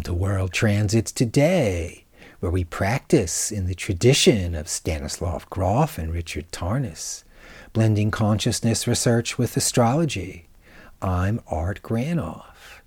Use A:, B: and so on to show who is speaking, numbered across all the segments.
A: Welcome to World Transits Today, where we practice in the tradition of Stanislav Grof and Richard Tarnas, blending consciousness research with astrology. I'm Art Granoff.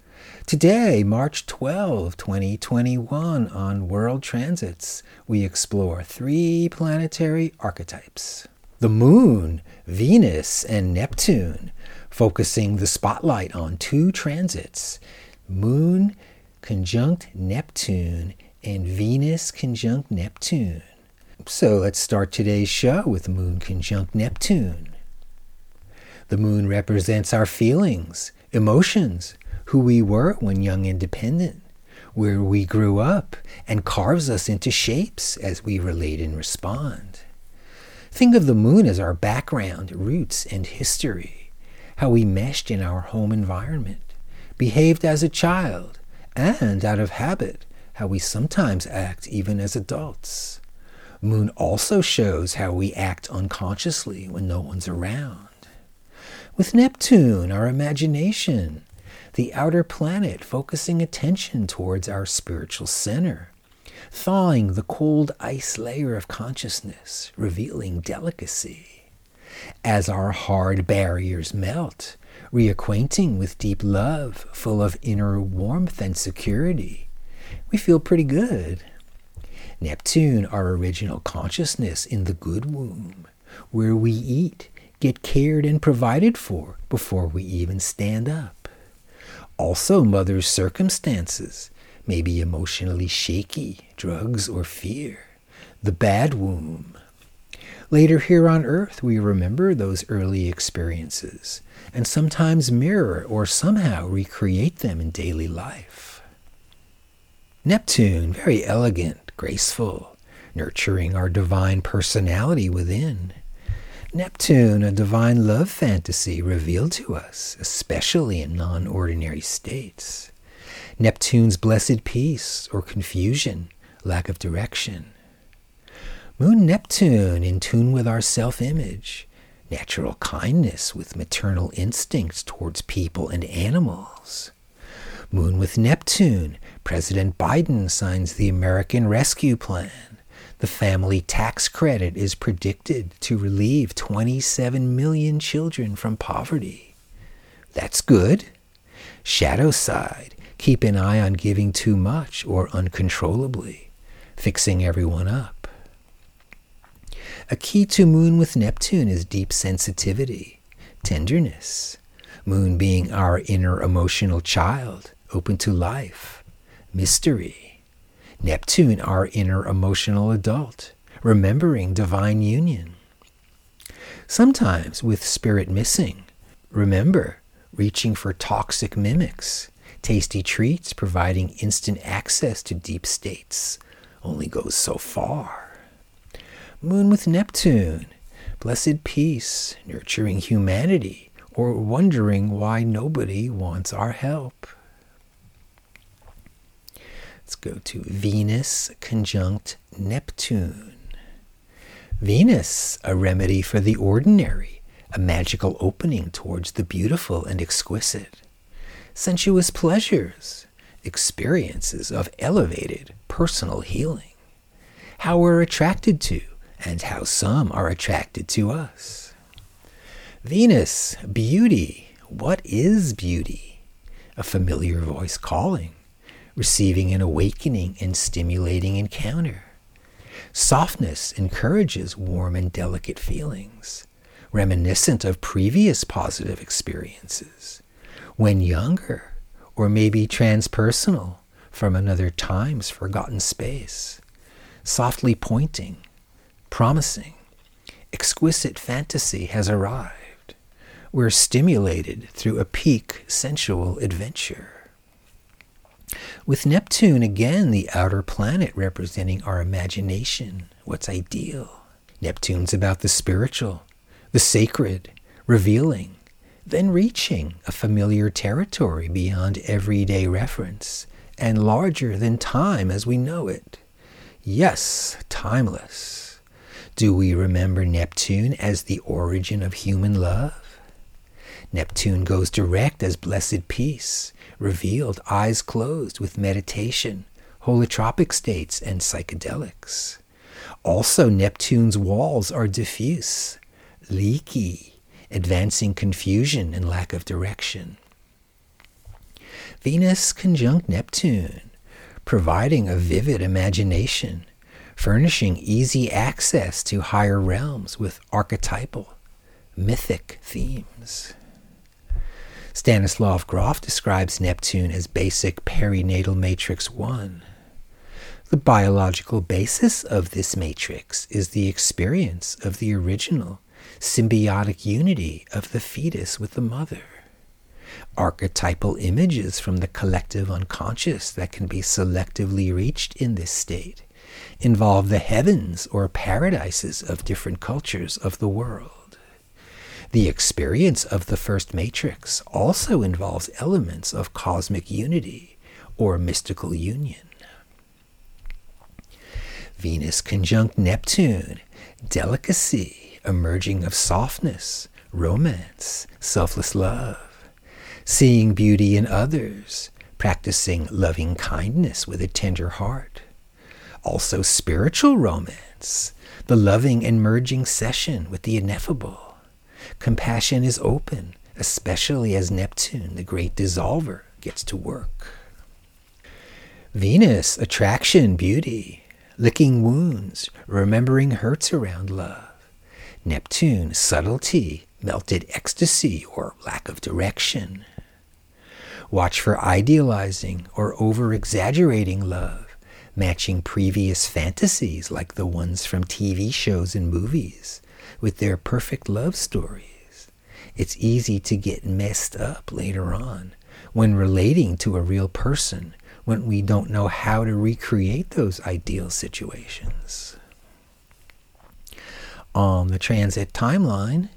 A: Today, March 12, 2021, on World Transits, we explore three planetary archetypes the Moon, Venus, and Neptune, focusing the spotlight on two transits Moon conjunct Neptune and Venus conjunct Neptune. So let's start today's show with Moon conjunct Neptune. The moon represents our feelings, emotions, who we were when young independent, where we grew up, and carves us into shapes as we relate and respond. Think of the moon as our background, roots, and history, how we meshed in our home environment, behaved as a child, and out of habit, how we sometimes act even as adults. Moon also shows how we act unconsciously when no one's around. With Neptune, our imagination, the outer planet focusing attention towards our spiritual center, thawing the cold ice layer of consciousness, revealing delicacy. As our hard barriers melt, reacquainting with deep love, full of inner warmth and security, we feel pretty good. Neptune, our original consciousness in the good womb, where we eat, get cared and provided for before we even stand up. Also, mother's circumstances may be emotionally shaky, drugs, or fear. The bad womb. Later here on earth, we remember those early experiences and sometimes mirror or somehow recreate them in daily life. Neptune, very elegant, graceful, nurturing our divine personality within. Neptune, a divine love fantasy revealed to us, especially in non ordinary states. Neptune's blessed peace or confusion, lack of direction. Moon Neptune in tune with our self image, natural kindness with maternal instincts towards people and animals. Moon with Neptune, President Biden signs the American Rescue Plan. The family tax credit is predicted to relieve 27 million children from poverty. That's good. Shadow side, keep an eye on giving too much or uncontrollably, fixing everyone up. A key to Moon with Neptune is deep sensitivity, tenderness. Moon being our inner emotional child, open to life, mystery. Neptune, our inner emotional adult, remembering divine union. Sometimes, with spirit missing, remember reaching for toxic mimics, tasty treats providing instant access to deep states only goes so far. Moon with Neptune, blessed peace, nurturing humanity, or wondering why nobody wants our help. Let's go to Venus conjunct Neptune. Venus, a remedy for the ordinary, a magical opening towards the beautiful and exquisite. Sensuous pleasures, experiences of elevated personal healing. How we're attracted to and how some are attracted to us. Venus, beauty. What is beauty? A familiar voice calling, receiving an awakening and stimulating encounter. Softness encourages warm and delicate feelings, reminiscent of previous positive experiences. When younger, or maybe transpersonal from another time's forgotten space, softly pointing promising, exquisite fantasy has arrived. We're stimulated through a peak sensual adventure. With Neptune, again, the outer planet representing our imagination, what's ideal. Neptune's about the spiritual, the sacred, revealing, then reaching a familiar territory beyond everyday reference and larger than time as we know it. Yes, timeless. Do we remember Neptune as the origin of human love? Neptune goes direct as blessed peace, revealed eyes closed with meditation, holotropic states, and psychedelics. Also, Neptune's walls are diffuse, leaky, advancing confusion and lack of direction. Venus conjunct Neptune, providing a vivid imagination, furnishing easy access to higher realms with archetypal, mythic themes. Stanislav Grof describes Neptune as basic perinatal matrix 1. The biological basis of this matrix is the experience of the original symbiotic unity of the fetus with the mother. Archetypal images from the collective unconscious that can be selectively reached in this state involve the heavens or paradises of different cultures of the world. The experience of the first matrix also involves elements of cosmic unity or mystical union. Venus conjunct Neptune, delicacy, emerging of softness, romance, selfless love, seeing beauty in others, practicing loving kindness with a tender heart. Also, spiritual romance, the loving and merging session with the ineffable Compassion is open, especially as Neptune, the great dissolver, gets to work. Venus, attraction, beauty, licking wounds, remembering hurts around love. Neptune, subtlety, melted ecstasy, or lack of direction. Watch for idealizing or over exaggerating love, matching previous fantasies like the ones from TV shows and movies with their perfect love stories. It's easy to get messed up later on when relating to a real person when we don't know how to recreate those ideal situations. On the transit timeline,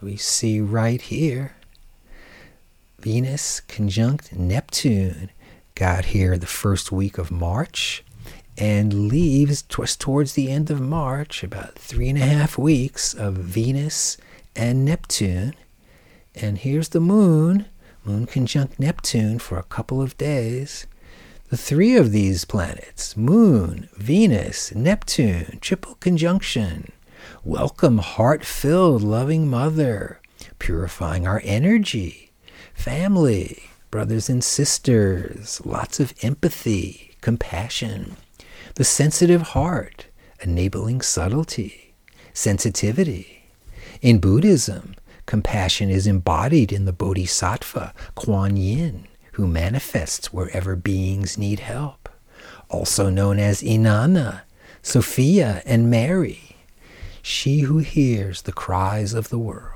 A: we see right here Venus conjunct Neptune got here the first week of March and leaves just towards the end of March, about three and a half weeks of Venus and Neptune. And here's the moon, moon conjunct Neptune for a couple of days. The three of these planets, moon, Venus, Neptune, triple conjunction. Welcome, heart filled, loving mother, purifying our energy, family, brothers and sisters, lots of empathy, compassion the sensitive heart, enabling subtlety, sensitivity. In Buddhism, compassion is embodied in the Bodhisattva, Kuan Yin, who manifests wherever beings need help, also known as Inanna, Sophia, and Mary, she who hears the cries of the world.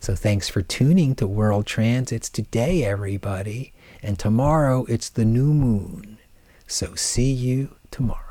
A: So thanks for tuning to World Transits today, everybody. And tomorrow it's the new moon. So see you tomorrow.